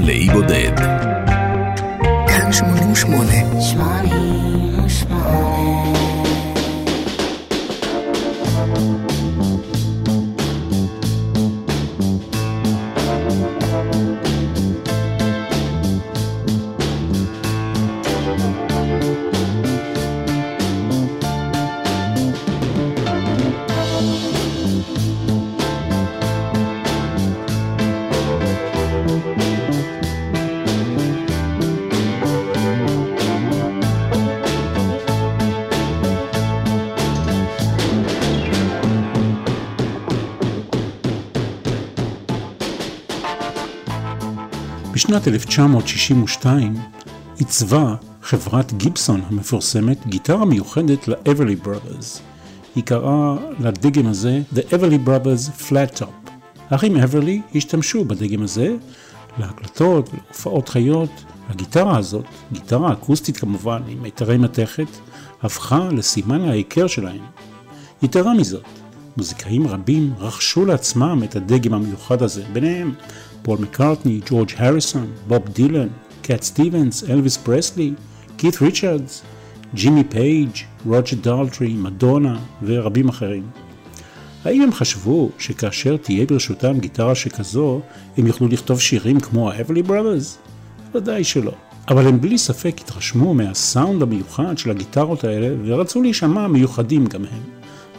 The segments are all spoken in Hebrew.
לאי בודד. כאן 88. 88 בשנת 1962 עיצבה חברת גיבסון המפורסמת גיטרה מיוחדת ל-Everly Brothers. היא קראה לדגם הזה The Everly Brothers Flat Top. האחים אברלי השתמשו בדגם הזה להקלטות ולהופעות חיות. הגיטרה הזאת, גיטרה אקוסטית כמובן, עם מיתרי מתכת, הפכה לסימן ההיכר שלהם. יתרה מזאת, מוזיקאים רבים רכשו לעצמם את הדגם המיוחד הזה, ביניהם פול מקארטני, ג'ורג' הריסון, בוב דילן, קאט סטיבנס, אלוויס פרסלי, כית ריצ'רדס, ג'ימי פייג', רוג'ר דלטרי, מדונה ורבים אחרים. האם הם חשבו שכאשר תהיה ברשותם גיטרה שכזו, הם יוכלו לכתוב שירים כמו ה-Everly Brothers? ודאי שלא. אבל הם בלי ספק התרשמו מהסאונד המיוחד של הגיטרות האלה ורצו להישמע מיוחדים גם הם.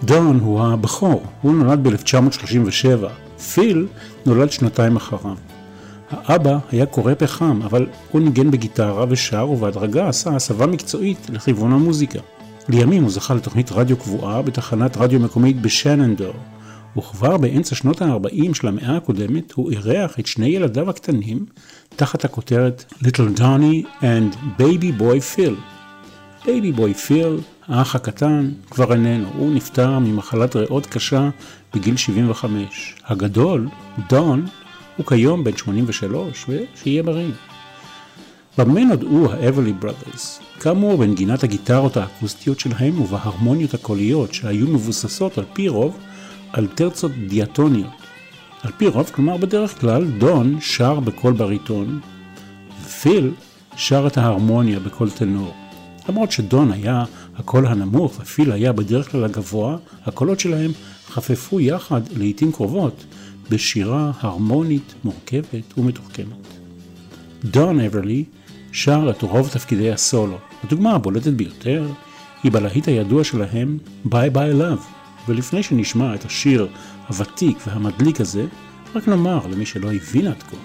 דון הוא הבכור, הוא נולד ב-1937, פיל נולד שנתיים אחריו. האבא היה כורה פחם, אבל הוא ניגן בגיטרה ושר ובהדרגה עשה הסבה מקצועית לכיוון המוזיקה. לימים הוא זכה לתוכנית רדיו קבועה בתחנת רדיו מקומית בשננדואה, וכבר באמצע שנות ה-40 של המאה הקודמת הוא אירח את שני ילדיו הקטנים תחת הכותרת Little Donny and Baby Boy Phil. Baby Boy Phil, האח הקטן, כבר איננו, הוא נפטר ממחלת ריאות קשה בגיל 75. הגדול, דון, הוא כיום בן 83, ושיהיה בריא. במה נודעו האברלי בראדרס? כאמור בנגינת הגיטרות האקוסטיות שלהם ובהרמוניות הקוליות שהיו מבוססות על פי רוב על טרצות דיאטוניות. על פי רוב, כלומר בדרך כלל, דון שר בקול בריטון, ופיל שר את ההרמוניה בקול טנור. למרות שדון היה הקול הנמוך ופיל היה בדרך כלל הגבוה, הקולות שלהם חפפו יחד לעיתים קרובות בשירה הרמונית, מורכבת ומתוחכמת. דון אברלי שר את רוב תפקידי הסולו. הדוגמה הבולטת ביותר היא בלהיט הידוע שלהם "Bye Bye Love", ולפני שנשמע את השיר הוותיק והמדליק הזה, רק נאמר למי שלא הבין עד כה,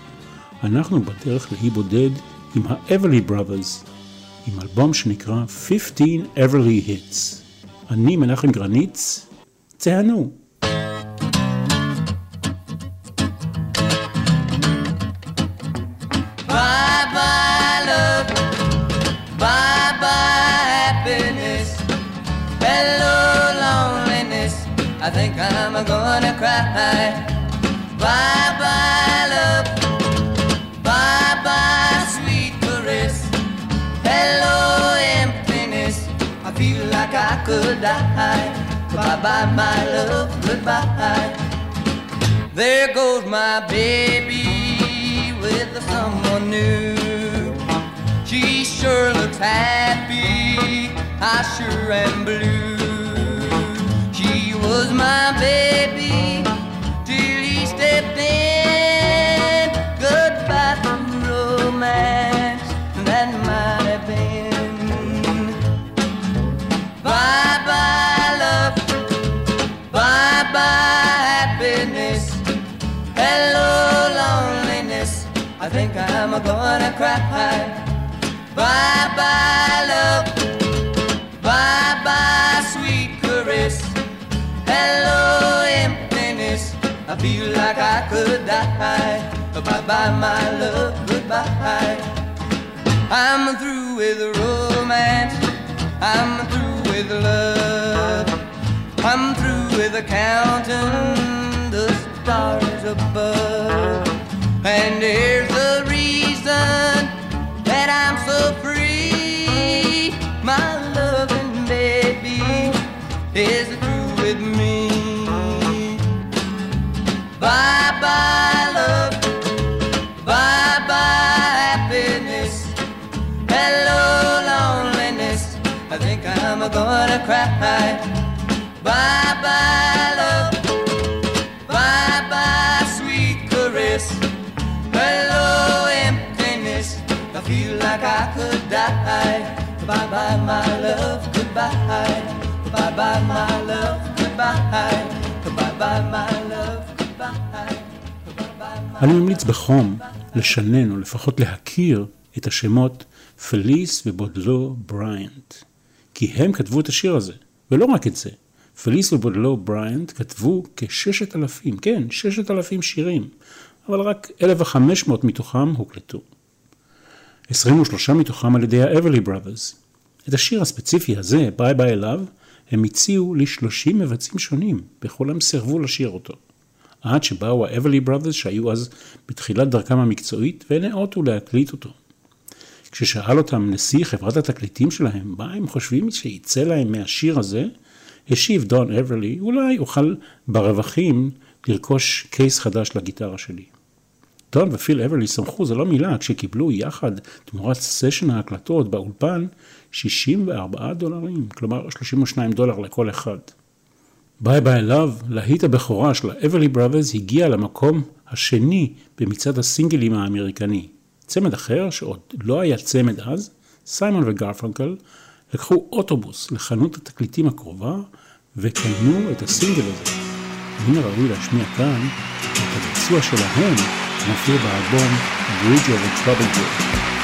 אנחנו בדרך לאי בודד עם ה-Everly Brothers, עם אלבום שנקרא 15 Everly Hits. אני מנחם גרניץ, תהנו. Bye bye Bye my love, goodbye. There goes my baby with someone new. She sure looks happy, I sure am blue. She was my baby I think I'm gonna cry. Bye bye, love. Bye bye, sweet caress. Hello, emptiness. I feel like I could die. Bye bye, my love. Goodbye. I'm through with romance. I'm through with love. I'm through with counting the stars above. And here's reason that I'm so free. My loving baby is Goodbye, bye, my love, goodbye. Goodbye, bye, my love, goodbye. אני ממליץ בחום לשנן או לפחות להכיר את השמות פליס ובודלו בריאנט, כי הם כתבו את השיר הזה, ולא רק את זה. פליס ובודלו בריאנט כתבו כששת אלפים, כן, ששת אלפים שירים, אבל רק 1,500 מתוכם הוקלטו. 23 מתוכם על ידי האברלי בראדרס. את השיר הספציפי הזה, Bye Bye Love, הם הציעו ל-30 מבצעים שונים, וכולם סירבו לשיר אותו. עד שבאו ה-Everly Brothers שהיו אז בתחילת דרכם המקצועית ונאותו להקליט אותו. כששאל אותם נשיא חברת התקליטים שלהם, מה הם חושבים שיצא להם מהשיר הזה, השיב דון אברלי, אולי אוכל ברווחים לרכוש case חדש לגיטרה שלי. דון ופיל אברלי שמחו, זו לא מילה, כשקיבלו יחד תמורת סשן ההקלטות באולפן 64 דולרים, כלומר 32 דולר לכל אחד. Bye Bye Love, להיט הבכורה של ה-Everly Brothers הגיע למקום השני במצעד הסינגלים האמריקני. צמד אחר, שעוד לא היה צמד אז, סיימון וגרפנקל, לקחו אוטובוס לחנות התקליטים הקרובה וקנו את הסינגל הזה. מן הראוי להשמיע כאן את הביצוע שלהם מופיע באלבום Bridge over Troubled Water.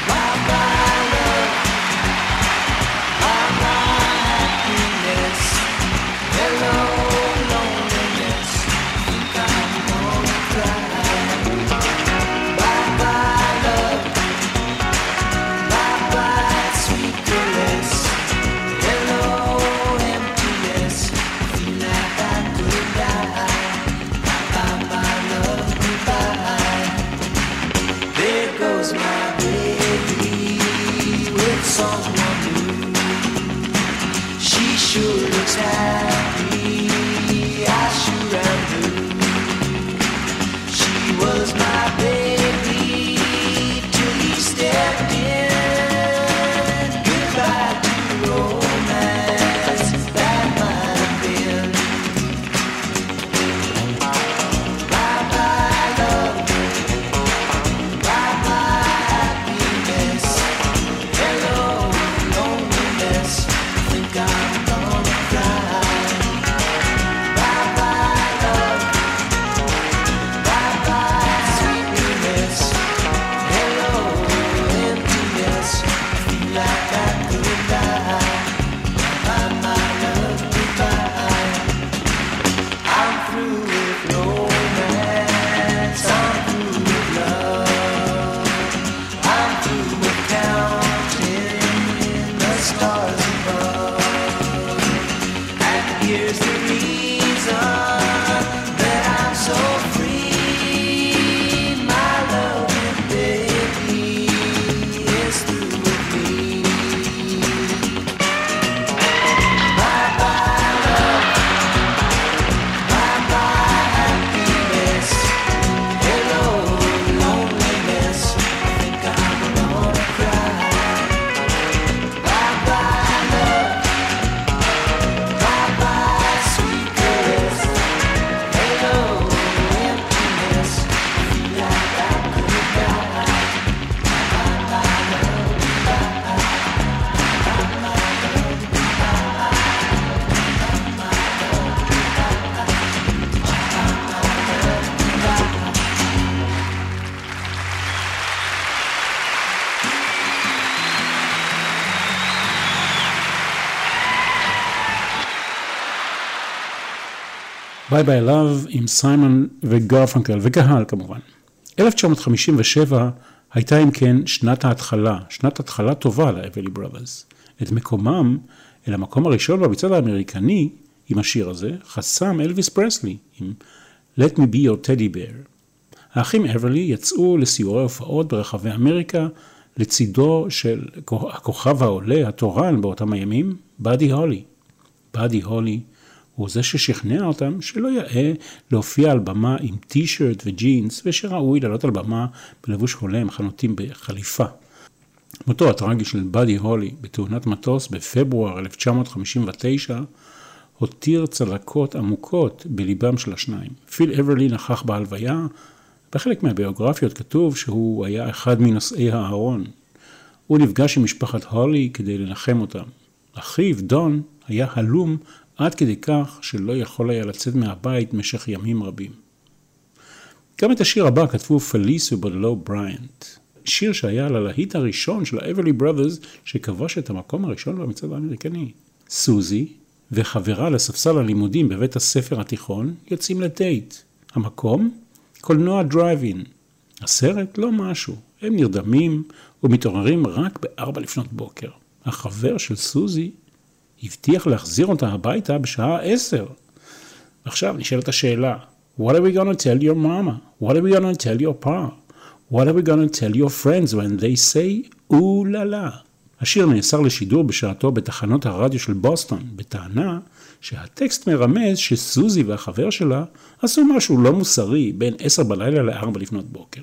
Bye Bye Love עם סיימון וגרפנקל וקהל כמובן. 1957 הייתה אם כן שנת ההתחלה, שנת התחלה טובה ל-Everly Brothers. את מקומם אל המקום הראשון במצעד האמריקני עם השיר הזה חסם אלוויס פרסלי עם Let me be your teddy bear. האחים אברלי יצאו לסיורי הופעות ברחבי אמריקה לצידו של הכוכב העולה, התורן באותם הימים, באדי הולי. באדי הולי הוא זה ששכנע אותם שלא יאה להופיע על במה עם טי-שירט וג'ינס, ושראוי לעלות על במה בלבוש הולם, חנותים בחליפה. מותו הטרגי של באדי הולי בתאונת מטוס בפברואר 1959 הותיר צלקות עמוקות בליבם של השניים. פיל אברלי נכח בהלוויה, בחלק מהביוגרפיות כתוב שהוא היה אחד מנושאי הארון. הוא נפגש עם משפחת הולי כדי לנחם אותם. אחיו, דון, היה הלום עד כדי כך שלא יכול היה לצאת מהבית במשך ימים רבים. גם את השיר הבא כתבו פליס ובודלו בריאנט. שיר שהיה ללהיט הראשון של ה-Everly Brothers שכבש את המקום הראשון במצעד האמריקני. סוזי וחברה לספסל הלימודים בבית הספר התיכון יוצאים לדייט. המקום? קולנוע דרייב-אין. הסרט? לא משהו. הם נרדמים ומתעוררים רק בארבע לפנות בוקר. החבר של סוזי הבטיח להחזיר אותה הביתה בשעה עשר. עכשיו נשאלת השאלה, What are we gonna tell your mama? What are we gonna tell your pa? What are we gonna tell your friends when they say, או לה לה? השיר נאסר לשידור בשעתו בתחנות הרדיו של בוסטון, בטענה שהטקסט מרמז שסוזי והחבר שלה עשו משהו לא מוסרי בין עשר בלילה לארבע לפנות בוקר.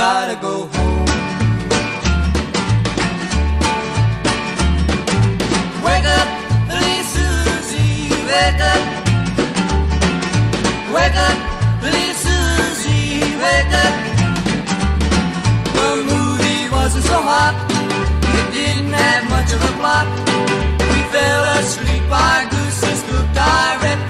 gotta go home. Wake up, please, Susie, wake up. Wake up, please, Susie, wake up. The movie wasn't so hot, it didn't have much of a plot. We fell asleep, our goose is cooked, our reputation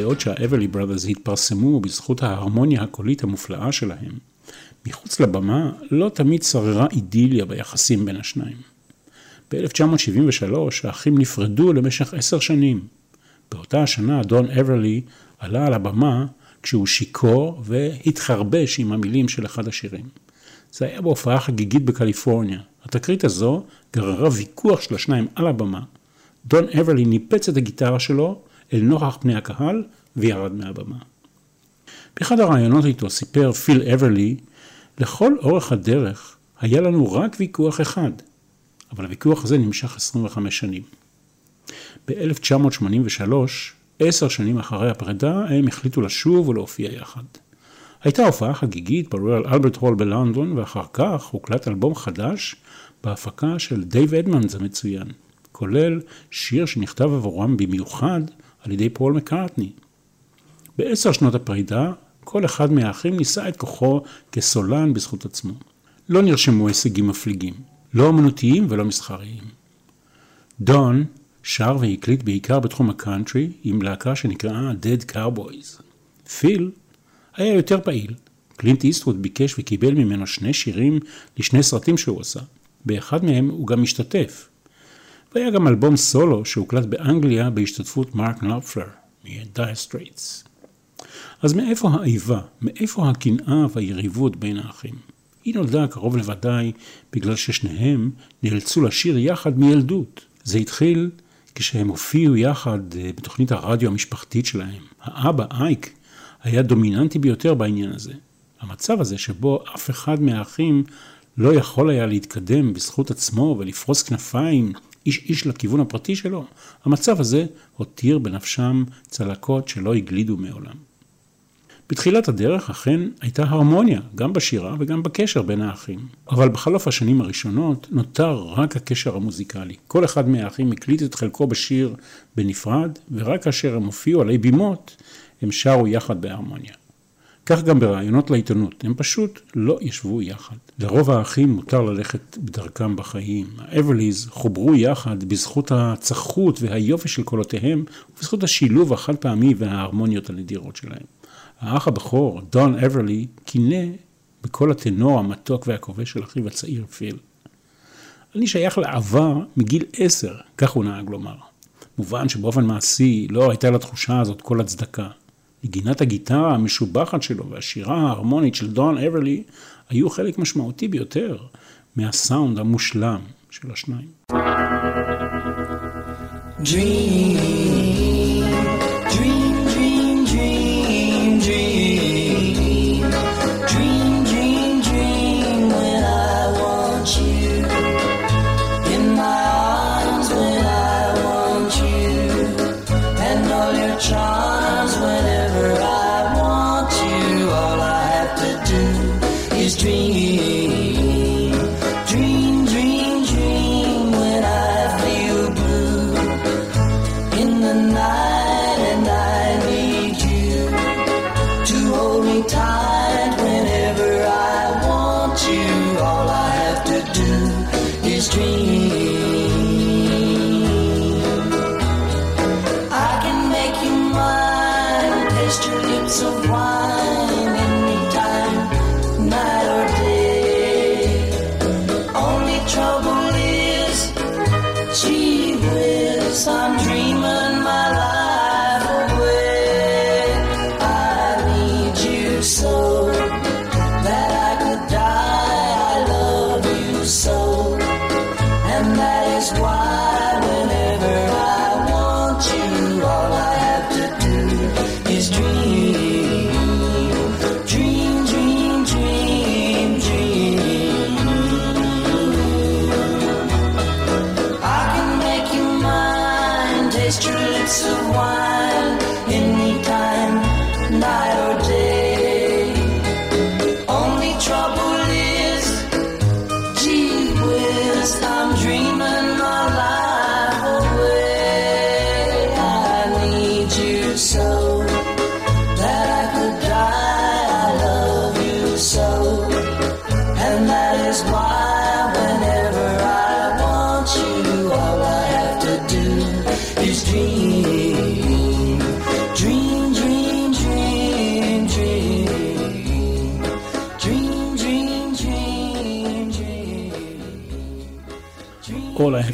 בעוד שהאברלי בראדרס התפרסמו בזכות ההרמוניה הקולית המופלאה שלהם, מחוץ לבמה לא תמיד שררה אידיליה ביחסים בין השניים. ב-1973 האחים נפרדו למשך עשר שנים. באותה השנה דון אברלי עלה על הבמה כשהוא שיכור והתחרבש עם המילים של אחד השירים. זה היה בהופעה חגיגית בקליפורניה. התקרית הזו גררה ויכוח של השניים על הבמה. דון אברלי ניפץ את הגיטרה שלו אל נוכח פני הקהל וירד מהבמה. באחד הראיונות איתו סיפר פיל אברלי, לכל אורך הדרך היה לנו רק ויכוח אחד, אבל הוויכוח הזה נמשך 25 שנים. ב-1983, עשר שנים אחרי הפרידה, הם החליטו לשוב ולהופיע יחד. הייתה הופעה חגיגית ברויאל אלברט הול בלונדון, ואחר כך הוקלט אלבום חדש בהפקה של דייב אדמנס המצוין, כולל שיר שנכתב עבורם במיוחד על ידי פול מקארטני. בעשר שנות הפרידה, כל אחד מהאחים ניסה את כוחו כסולן בזכות עצמו. לא נרשמו הישגים מפליגים, לא אמנותיים ולא מסחריים. דון שר והקליט בעיקר בתחום הקאנטרי עם להקה שנקראה Dead Cowboys. פיל היה יותר פעיל. קלינט איסטווד ביקש וקיבל ממנו שני שירים לשני סרטים שהוא עשה. באחד מהם הוא גם השתתף. והיה גם אלבום סולו שהוקלט באנגליה בהשתתפות מרק נופלר מ-Dire Straits. אז מאיפה האיבה? מאיפה הקנאה והיריבות בין האחים? היא נולדה קרוב לוודאי בגלל ששניהם נאלצו לשיר יחד מילדות. זה התחיל כשהם הופיעו יחד אה, בתוכנית הרדיו המשפחתית שלהם. האבא, אייק, היה דומיננטי ביותר בעניין הזה. המצב הזה שבו אף אחד מהאחים לא יכול היה להתקדם בזכות עצמו ולפרוס כנפיים איש איש לכיוון הפרטי שלו, המצב הזה הותיר בנפשם צלקות שלא הגלידו מעולם. בתחילת הדרך אכן הייתה הרמוניה, גם בשירה וגם בקשר בין האחים. אבל בחלוף השנים הראשונות נותר רק הקשר המוזיקלי. כל אחד מהאחים הקליט את חלקו בשיר בנפרד, ורק כאשר הם הופיעו עלי בימות, הם שרו יחד בהרמוניה. כך גם בראיונות לעיתונות, הם פשוט לא ישבו יחד. לרוב האחים מותר ללכת בדרכם בחיים. האברליז חוברו יחד בזכות הצחות והיופי של קולותיהם, ובזכות השילוב החד פעמי וההרמוניות הנדירות שלהם. האח הבכור, דון אברלי, קינא בקול הטנור המתוק והכובש של אחיו הצעיר פיל. אני שייך לעבר מגיל עשר, כך הוא נהג לומר. מובן שבאופן מעשי לא הייתה לתחושה הזאת כל הצדקה. נגינת הגיטרה המשובחת שלו והשירה ההרמונית של דון אברלי היו חלק משמעותי ביותר מהסאונד המושלם של השניים. Dream.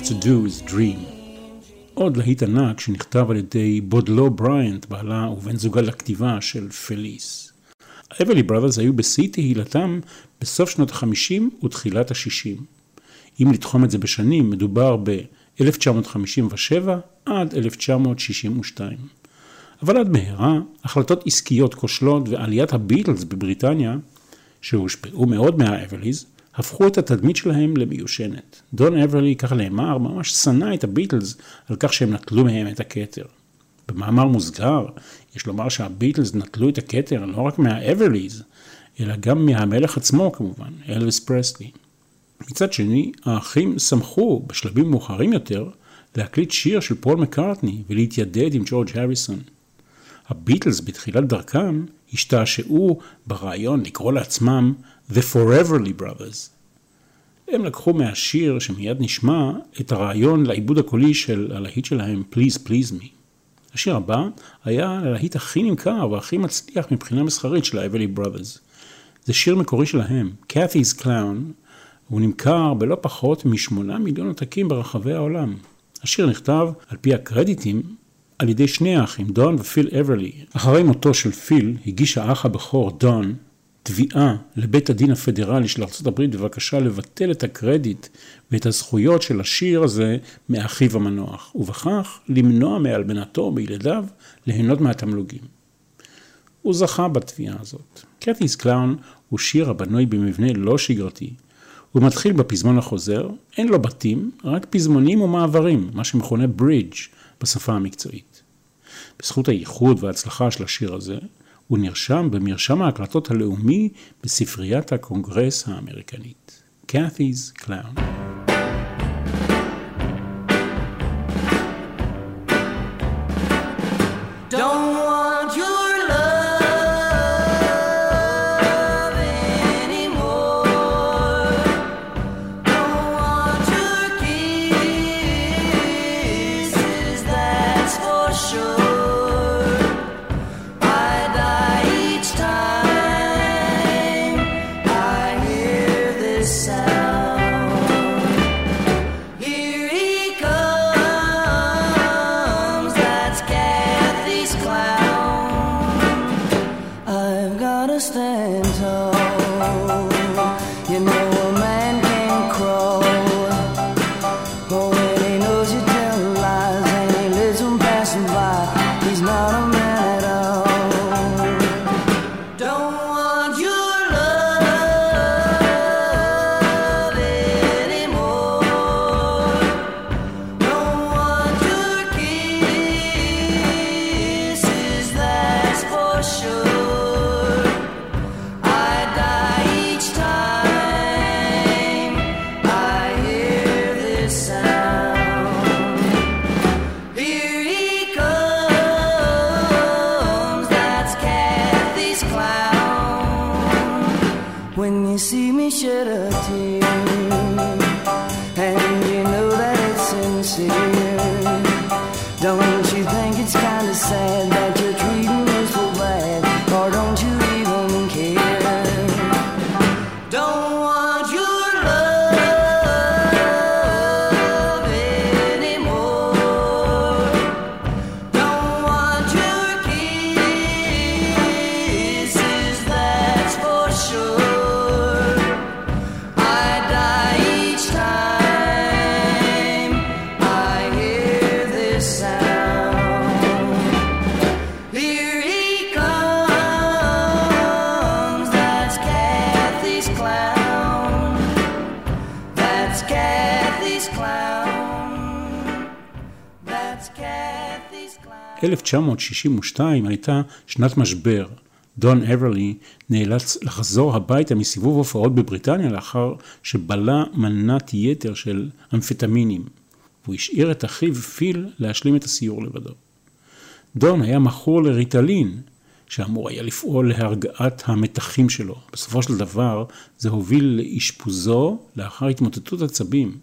To do is dream. עוד להיט ענק שנכתב על ידי בודלו בריינט, בעלה ובן זוגה לכתיבה של פליס. ה-Everly Brothers היו בשיא תהילתם בסוף שנות ה-50 ותחילת ה-60. אם לתחום את זה בשנים, מדובר ב-1957 עד 1962. אבל עד מהרה, החלטות עסקיות כושלות ועליית הביטלס בבריטניה, שהושפעו מאוד מה-Everlys, הפכו את התדמית שלהם למיושנת. דון אברלי, כך נאמר, ממש שנא את הביטלס על כך שהם נטלו מהם את הכתר. במאמר מוסגר, יש לומר שהביטלס נטלו את הכתר לא רק מה-Everlys, אלא גם מהמלך עצמו כמובן, אלוויס פרסלי. מצד שני, האחים שמחו בשלבים מאוחרים יותר להקליט שיר של פול מקארטני ולהתיידד עם ג'ורג' הריסון. הביטלס בתחילת דרכם השתעשעו ברעיון לקרוא לעצמם The Foreverly Brothers. הם לקחו מהשיר שמיד נשמע את הרעיון לעיבוד הקולי של הלהיט שלהם Please Please Me. השיר הבא היה הלהיט הכי נמכר והכי מצליח מבחינה מסחרית של ה-Everly Brothers. זה שיר מקורי שלהם, Cathy's Clown, והוא נמכר בלא פחות משמונה מיליון עותקים ברחבי העולם. השיר נכתב, על פי הקרדיטים, על ידי שני האחים, דון ופיל אברלי. אחרי מותו של פיל, הגיש האח הבכור, דון, תביעה לבית הדין הפדרלי של ארה"ב בבקשה לבטל את הקרדיט ואת הזכויות של השיר הזה מאחיו המנוח, ובכך למנוע מאלמנתו ומילדיו ליהנות מהתמלוגים. הוא זכה בתביעה הזאת. קת'יס קלאון הוא שיר הבנוי במבנה לא שגרתי. הוא מתחיל בפזמון החוזר, אין לו בתים, רק פזמונים ומעברים, מה שמכונה ברידג' בשפה המקצועית. בזכות הייחוד וההצלחה של השיר הזה, הוא נרשם במרשם ההקלטות הלאומי בספריית הקונגרס האמריקנית. Cathy's Clown. When you see me shed a tear, and you know that it's sincere, don't you think it's kinda sad that 1962 הייתה שנת משבר. דון אברלי נאלץ לחזור הביתה מסיבוב הופעות בבריטניה לאחר שבלה מנת יתר של אמפטמינים. הוא השאיר את אחיו פיל להשלים את הסיור לבדו. דון היה מכור לריטלין, שאמור היה לפעול להרגעת המתחים שלו. בסופו של דבר זה הוביל לאשפוזו לאחר התמוטטות עצבים.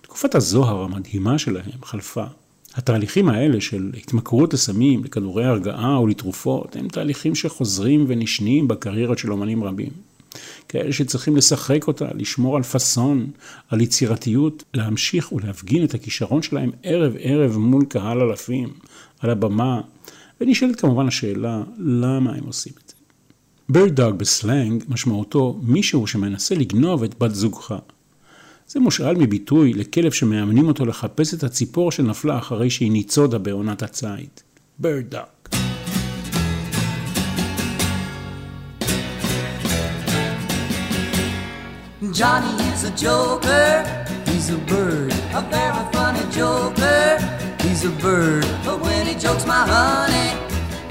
תקופת הזוהר המדהימה שלהם חלפה. התהליכים האלה של התמכרות לסמים, לכדורי הרגעה או לתרופות, הם תהליכים שחוזרים ונשנים בקריירות של אומנים רבים. כאלה שצריכים לשחק אותה, לשמור על פאסון, על יצירתיות, להמשיך ולהפגין את הכישרון שלהם ערב ערב מול קהל אלפים, על הבמה, ונשאלת כמובן השאלה, למה הם עושים את זה? בירד דאג בסלנג משמעותו מישהו שמנסה לגנוב את בת זוגך. זה מושאל מביטוי לכלב שמאמנים אותו לחפש את הציפור שנפלה אחרי שהיא ניצודה בעונת הציד. בירד דאג. Johnny is a joker, he's a bird, a very funny joker. He's a bird, but when he jokes my honey,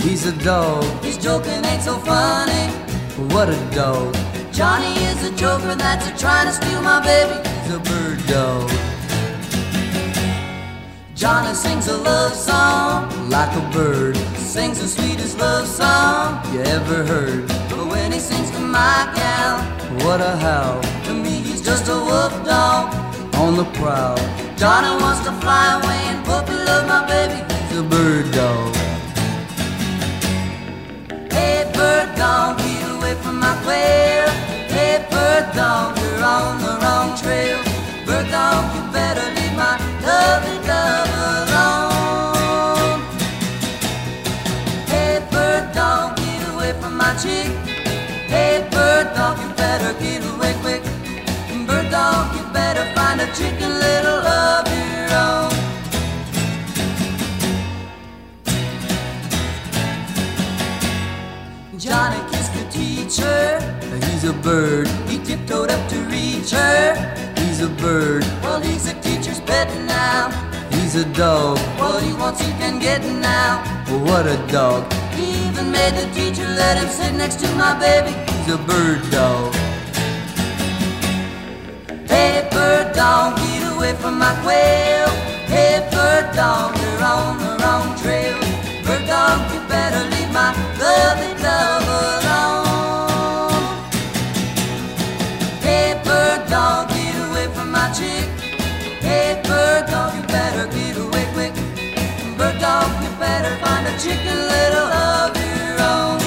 he's a dog. His joking ain't so funny. What a dog. Johnny is a joker that's a trying to steal my baby. He's a bird dog. Johnny sings a love song like a bird. Sings the sweetest love song you ever heard. But when he sings to my gal, what a howl. To me, he's just a wolf dog on the prowl. Johnny wants to fly away and puppy love my baby. He's a bird dog. Hey, bird dog, get away from my quail. Dog, you're on the wrong trail. Bird dog, you better leave my lovely dove alone. Hey, bird dog, get away from my chick. Hey, bird dog, you better get away quick. Bird dog, you better find a chicken little of your own. Johnny kissed the teacher. He's a bird. Tiptoed up to reach her. He's a bird. Well, he's a teacher's pet now. He's a dog. What he wants he can get now. Well, what a dog. He even made the teacher let him sit next to my baby. He's a bird dog. Hey, bird dog, get away from my quail. Hey, bird dog, you're on the wrong trail. Bird dog, you better leave my lovely dove better find a chicken little of your own.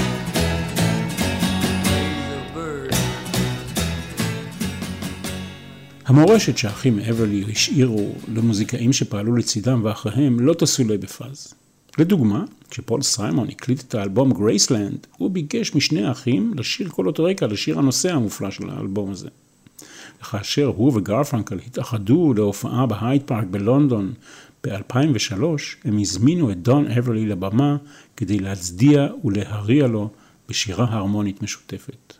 המורשת שהאחים אברלי השאירו למוזיקאים שפעלו לצידם ואחריהם לא תסולא בפז. לדוגמה, כשפול סיימון הקליט את האלבום גרייסלנד, הוא ביקש משני האחים לשיר קולות רקע לשיר הנושא המופלא של האלבום הזה. וכאשר הוא וגרפנקל התאחדו להופעה בהייד פארק בלונדון ב-2003, הם הזמינו את דון אברלי לבמה כדי להצדיע ולהריע לו בשירה הרמונית משותפת.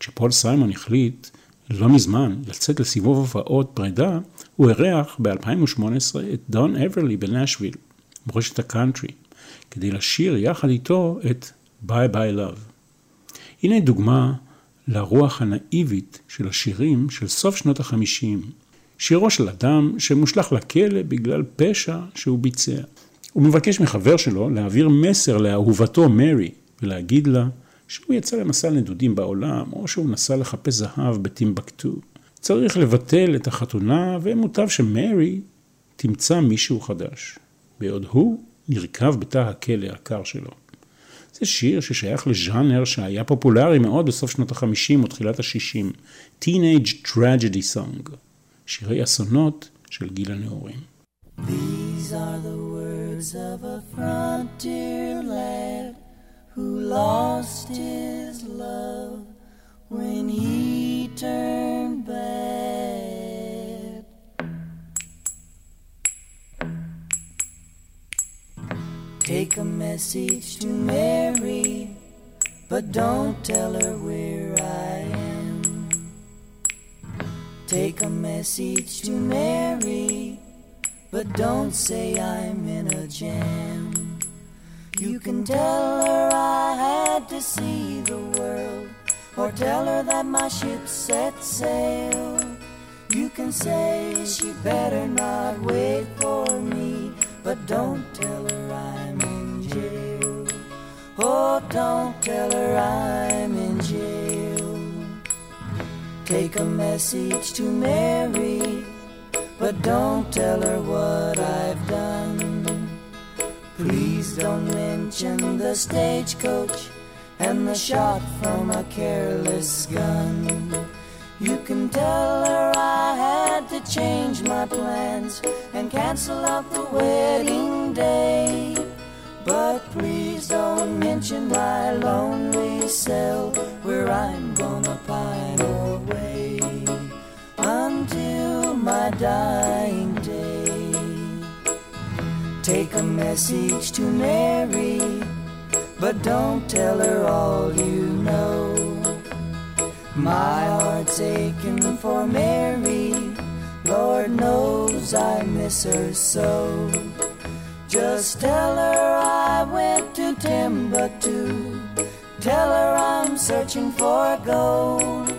כשפול סיימון החליט לא מזמן לצאת לסיבוב הופעות פרידה, הוא אירח ב-2018 את דון אברלי בנשוויל, מורשת הקאנטרי, כדי לשיר יחד איתו את Bye Bye Love. הנה דוגמה לרוח הנאיבית של השירים של סוף שנות החמישים. שירו של אדם שמושלך לכלא בגלל פשע שהוא ביצע. הוא מבקש מחבר שלו להעביר מסר לאהובתו מרי ולהגיד לה שהוא יצא למסע נדודים בעולם או שהוא נסע לחפש זהב בטימבקטו. צריך לבטל את החתונה ומוטב שמרי תמצא מישהו חדש, בעוד הוא נרקב בתא הכלא הקר שלו. זה שיר ששייך לז'אנר שהיה פופולרי מאוד בסוף שנות ה-50 או תחילת ה-60, Teenage Tragedy Song, שירי אסונות של גיל הנעורים. These are the words of a frontier lad who lost his love when he turned bad. Take a message to Mary, but don't tell her where I am. Take a message to Mary, but don't say I'm in a jam. You can tell her I had to see the world, or tell her that my ship set sail. You can say she better not wait for me, but don't tell her I'm in jail. Oh, don't tell her I'm in jail. Take a message to Mary, but don't tell her what I've done. Please don't mention the stagecoach and the shot from a careless gun. You can tell her I had to change my plans and cancel out the wedding message to Mary, but don't tell her all you know. My heart's aching for Mary, Lord knows I miss her so. Just tell her I went to Timbuktu. Tell her I'm searching for gold.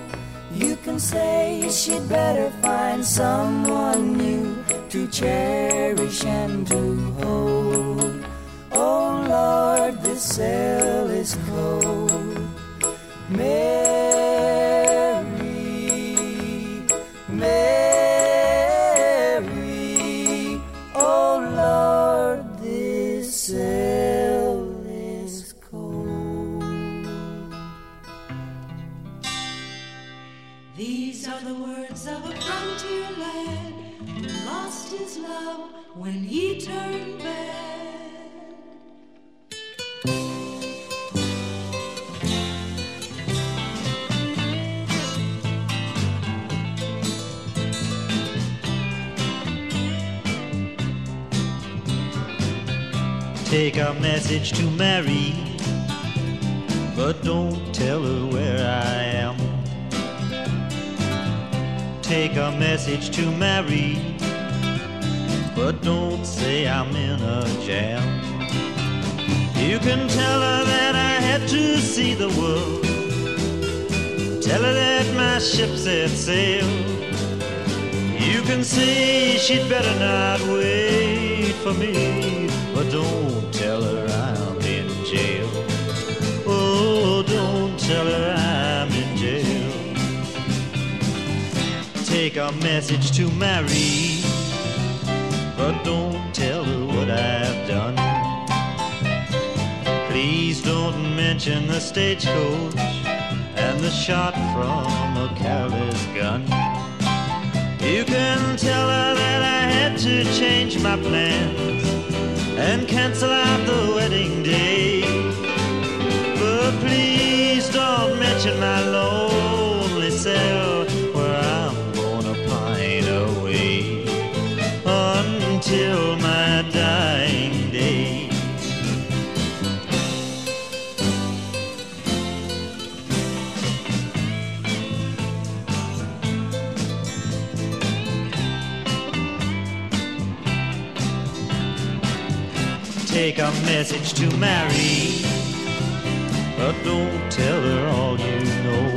You can say she'd better find someone new to cherish and to hold cell is closed. Message to Mary, but don't say I'm in a jam. You can tell her that I had to see the world. Tell her that my ship set sail. You can say she'd better not wait for me, but don't tell her I'm in jail. Oh, don't tell her I'm Take a message to Mary, but don't tell her what I've done. Please don't mention the stagecoach and the shot from a careless gun. You can tell her that I had to change my plans and cancel out the wedding day. But please don't mention my lonely cell until my dying day. Take a message to Mary, but don't tell her all you know.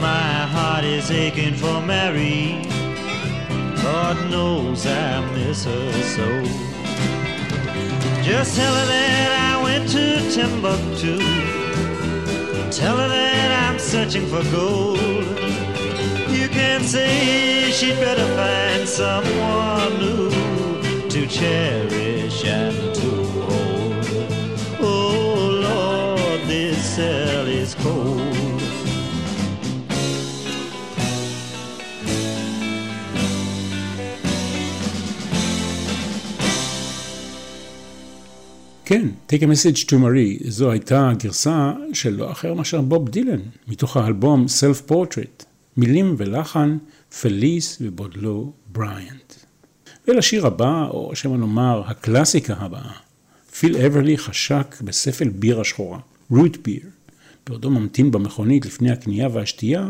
My heart is aching for Mary. God knows I miss her so. Just tell her that I went to Timbuktu. Tell her that I'm searching for gold. You can say she'd better find someone new to cherish and to hold. Oh Lord, this cell is cold. Take a Message to Marie, זו הייתה הגרסה של לא אחר מאשר בוב דילן, מתוך האלבום Self Portrait, מילים ולחן, פליס ובודלו בריאנט. ולשיר הבא, או שמא נאמר הקלאסיקה הבאה, פיל אברלי חשק בספל בירה שחורה, root beer. בעודו ממתין במכונית לפני הקנייה והשתייה,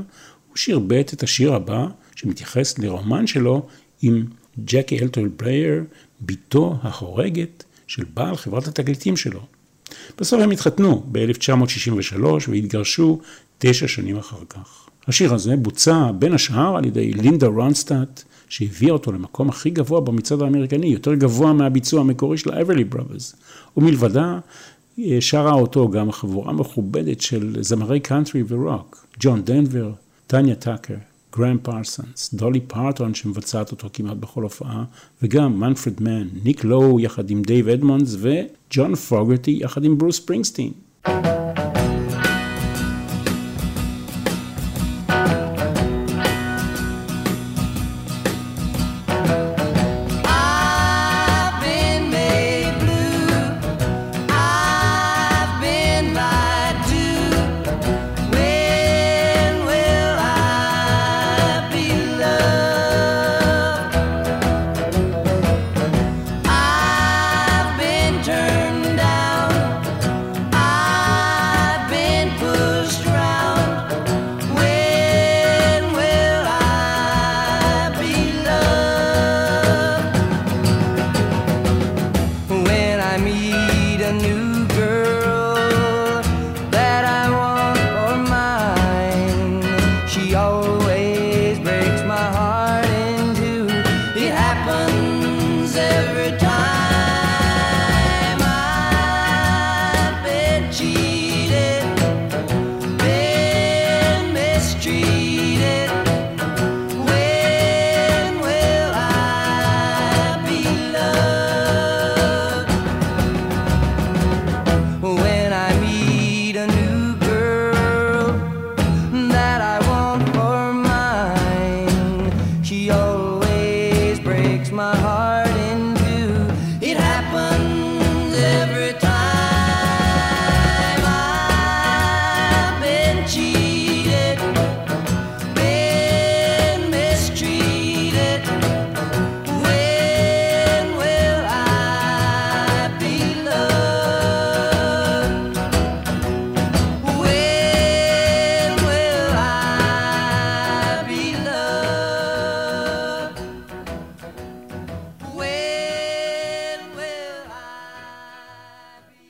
הוא שרבט את השיר הבא, שמתייחס לרומן שלו עם ג'קי ארטל בלייר, בתו החורגת של בעל חברת התקליטים שלו. בסוף הם התחתנו ב-1963 והתגרשו תשע שנים אחר כך. השיר הזה בוצע בין השאר על ידי לינדה רנסטאט, שהביאה אותו למקום הכי גבוה במצעד האמריקני, יותר גבוה מהביצוע המקורי של האברלי בראדרס. ומלבדה שרה אותו גם החבורה המכובדת של זמרי קאנטרי ורוק, ג'ון דנבר, טניה טאקר, גרם פרסונס, דולי פארטון שמבצעת אותו כמעט בכל הופעה, וגם מנפרד מן, ניק לואו יחד עם דייב אדמונדס וג'ון פוגרטי יחד עם ברוס ספרינגסטין.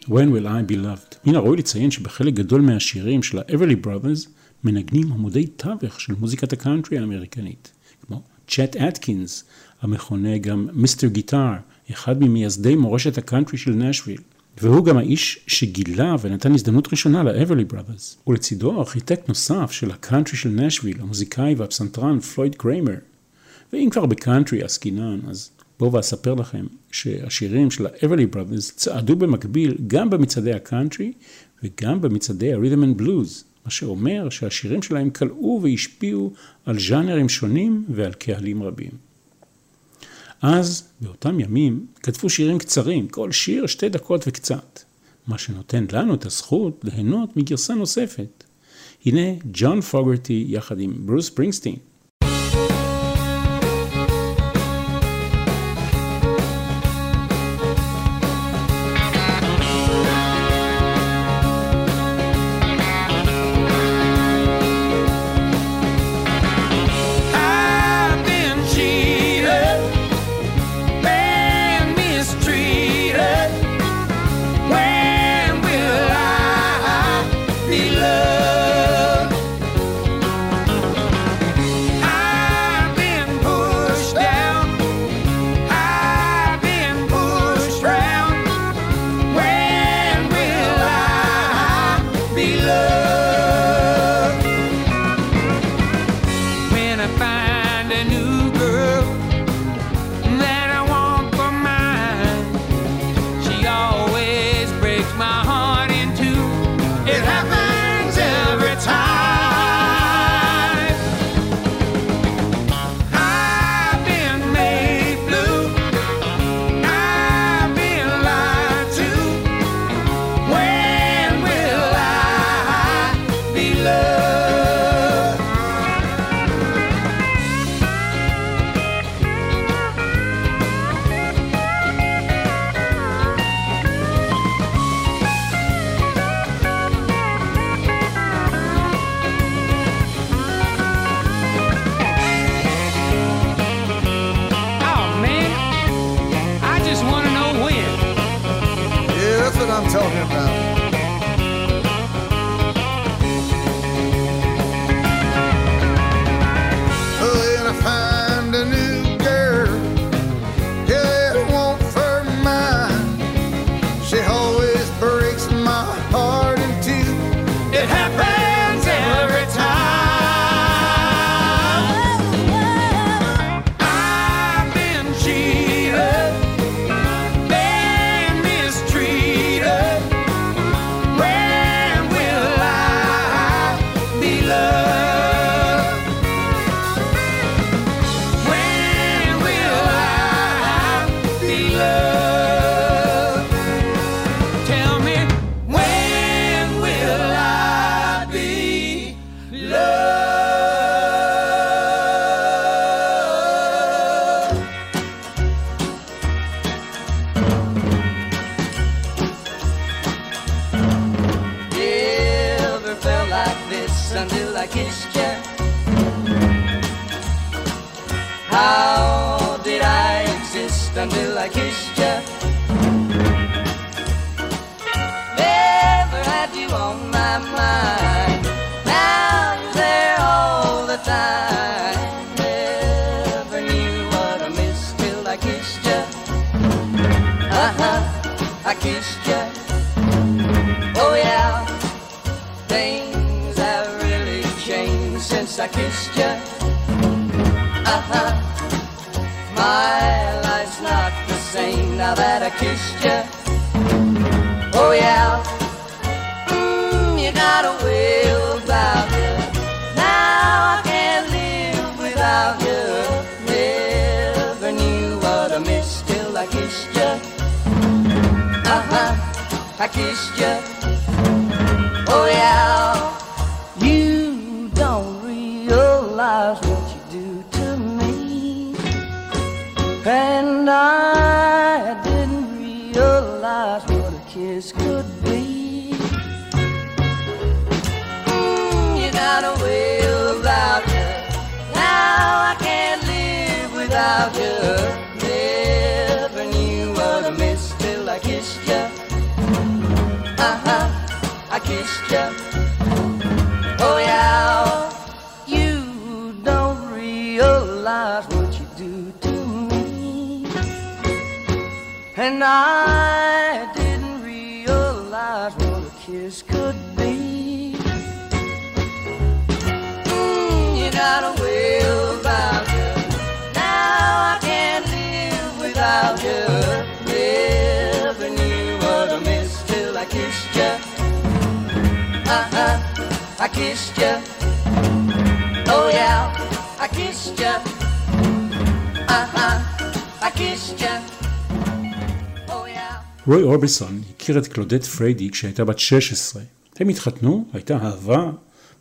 When will I be loved? מן הראוי לציין שבחלק גדול מהשירים של ה-Everly Brothers מנגנים עמודי תווך של מוזיקת הקאנטרי האמריקנית, כמו צ'אט אטקינס, המכונה גם Mister Guitar, אחד ממייסדי מורשת הקאנטרי של נשוויל. והוא גם האיש שגילה ונתן הזדמנות ראשונה לאברלי בראדרס. ולצידו ארכיטקט נוסף של הקאנטרי של נשוויל, המוזיקאי והפסנתרן פלויד קריימר. ואם כבר בקאנטרי עסקינן, אז בואו ואספר לכם שהשירים של ה-Everly Brothers צעדו במקביל גם במצעדי הקאנטרי וגם במצעדי ה-Rhythm and Blues, מה שאומר שהשירים שלהם כלאו והשפיעו על ז'אנרים שונים ועל קהלים רבים. אז, באותם ימים, כתבו שירים קצרים, כל שיר שתי דקות וקצת, מה שנותן לנו את הזכות ליהנות מגרסה נוספת. הנה ג'ון פוגרטי יחד עם ברוס פרינגסטין without you. Never knew what I missed till I kissed you. Uh huh, I kissed you. Oh yeah, you don't realize what you do to me, and I didn't realize what a kiss could be. Mm, you got away. Uh-uh, I kissed you. Oh yeah, I kissed you. Uh-uh, I kissed you. Oh. רוי אורביסון הכיר את קלודט פריידי כשהייתה בת 16. הם התחתנו, הייתה אהבה,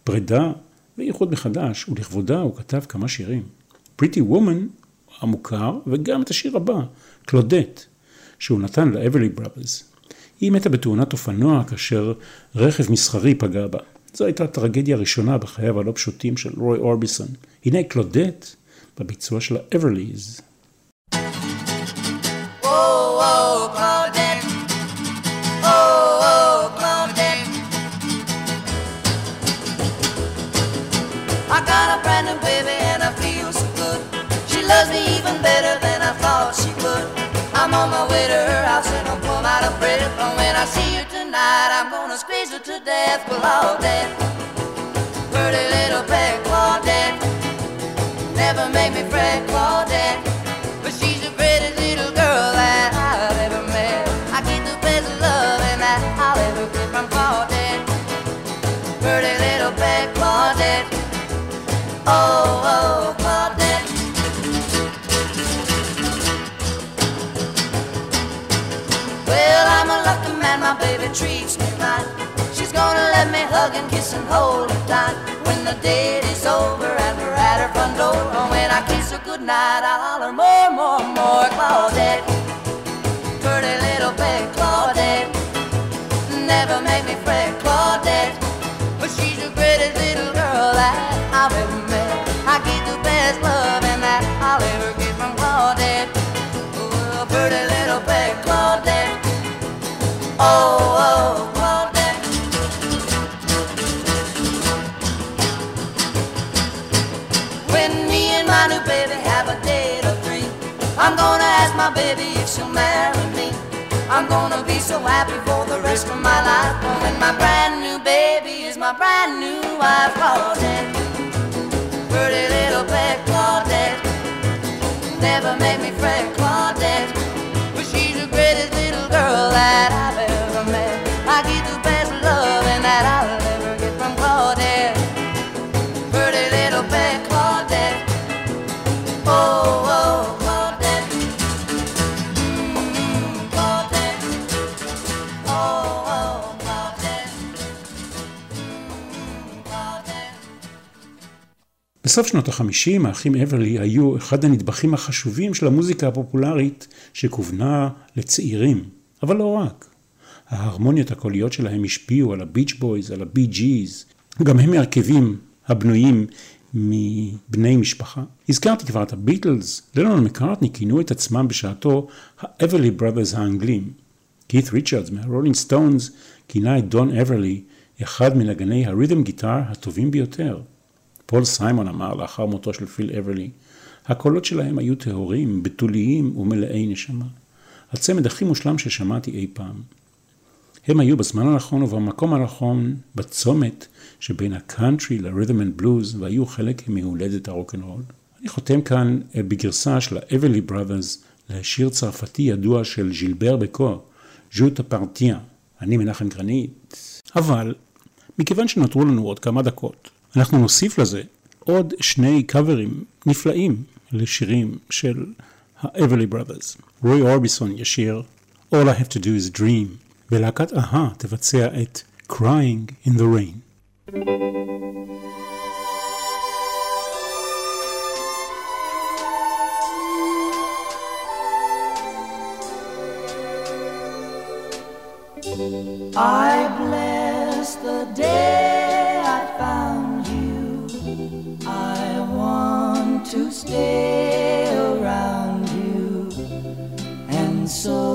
פרידה ואיחוד מחדש, ולכבודה הוא כתב כמה שירים. פריטי וומן המוכר, וגם את השיר הבא, קלודט, שהוא נתן לאברלי בראברס. היא מתה בתאונת אופנוע כאשר רכב מסחרי פגע בה. זו הייתה הטרגדיה הראשונה בחייו הלא פשוטים של רוי אורביסון. הנה קלודט בביצוע של האברליז. Oh, oh, on my way to her house and I'm plumb out of breath. And when I see her tonight, I'm gonna squeeze her to death. Claudette. Pretty little pet Claudette. Never make me fret, Claudette. Treats me right. She's gonna let me hug and kiss and hold her tight. When the date is over and we're at her front door, and when I kiss her goodnight, I'll holler more, more, more, Claudette. Baby if she'll marry me. I'm gonna be so happy for the rest of my life. When my brand new baby is my brand new wife, Claudette. Pretty little pet Claudette. Never make me fret, Claudette. But she's the greatest little girl that I've ever met. I get the בסוף שנות החמישים האחים אברלי היו אחד הנדבכים החשובים של המוזיקה הפופולרית שכוונה לצעירים, אבל לא רק. ההרמוניות הקוליות שלהם השפיעו על הביץ' בויז, על הבי ג'יז, גם הם הרכבים הבנויים מבני משפחה. הזכרתי כבר את הביטלס, לנון מקארטני כינו את עצמם בשעתו האברלי בראדרס האנגלים. כית ריצ'רדס מהרולינג סטונס כינה את דון אברלי אחד מנגני ה rhythm guitar הטובים ביותר. פול סיימון אמר לאחר מותו של פיל אברלי, הקולות שלהם היו טהורים, בתוליים ומלאי נשמה. הצמד הכי מושלם ששמעתי אי פעם. הם היו בזמן הנכון ובמקום הנכון, בצומת שבין הקאנטרי ל rhythm and blues, והיו חלק מהולדת הרוקנרול. אני חותם כאן אה, בגרסה של האברלי בראדרס לשיר צרפתי ידוע של ז'ילבר בקו, ז'וט הפרטיאן. אני מנחם גרנית. אבל, מכיוון שנותרו לנו עוד כמה דקות, אנחנו נוסיף לזה עוד שני קאברים נפלאים לשירים של ה-Everly Brothers. רוי אורביסון ישיר All I have to do is dream, ולהקת אהה תבצע את Crying in the Rain. I stay around you, and so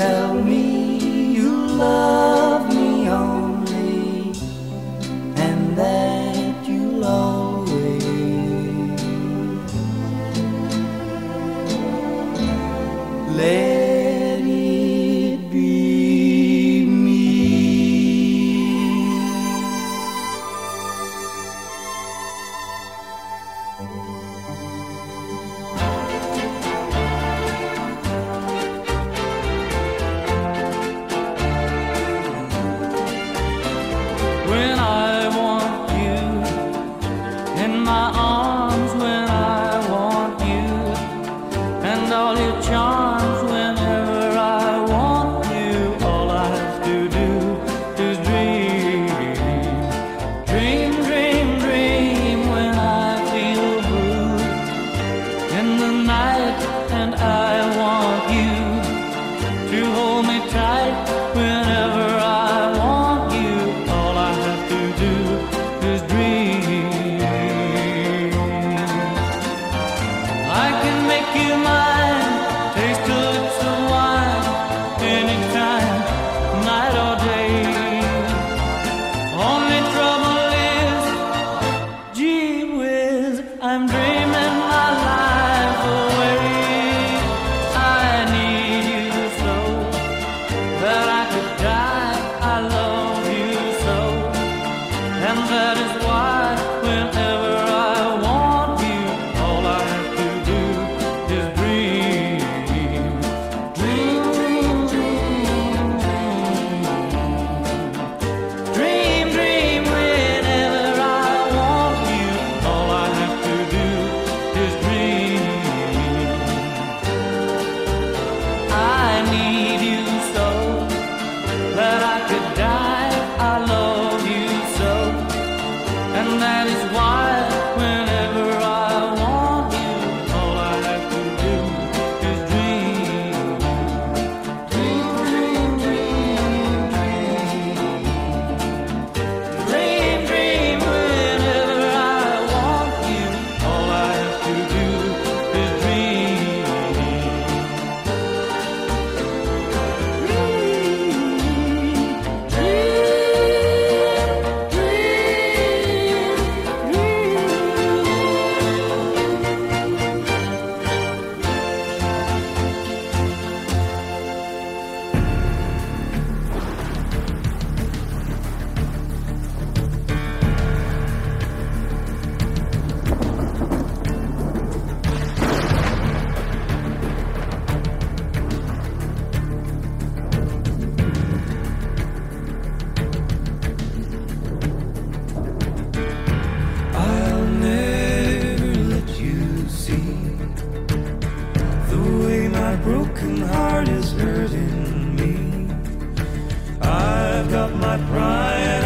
tell me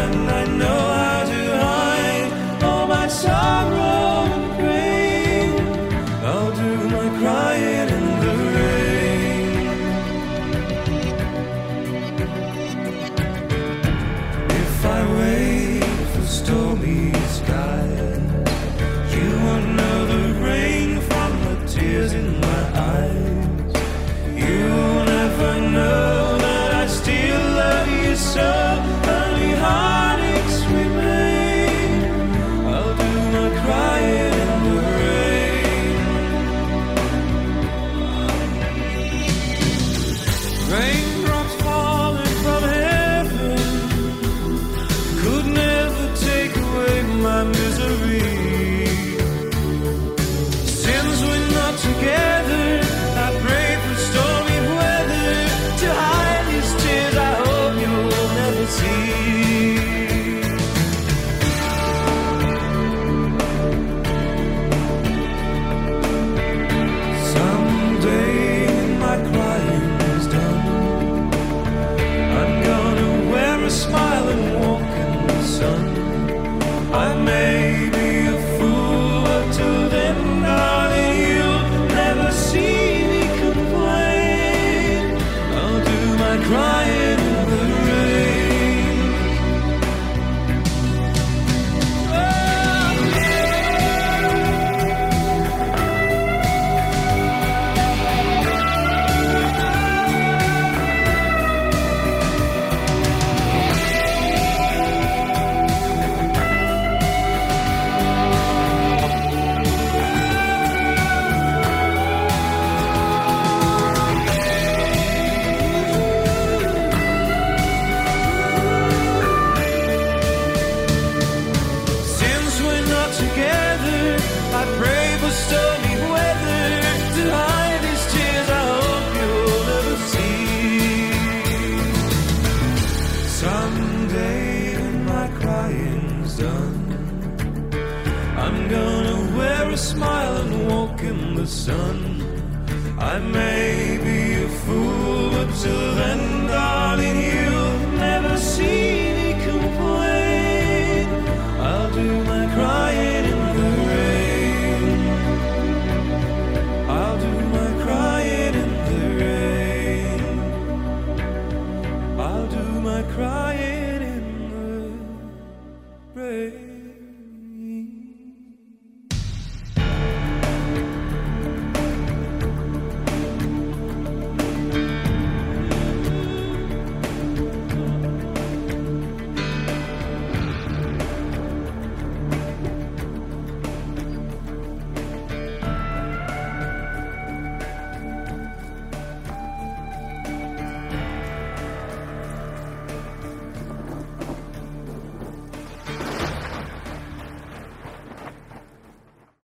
and I know how to hide all my sorrow.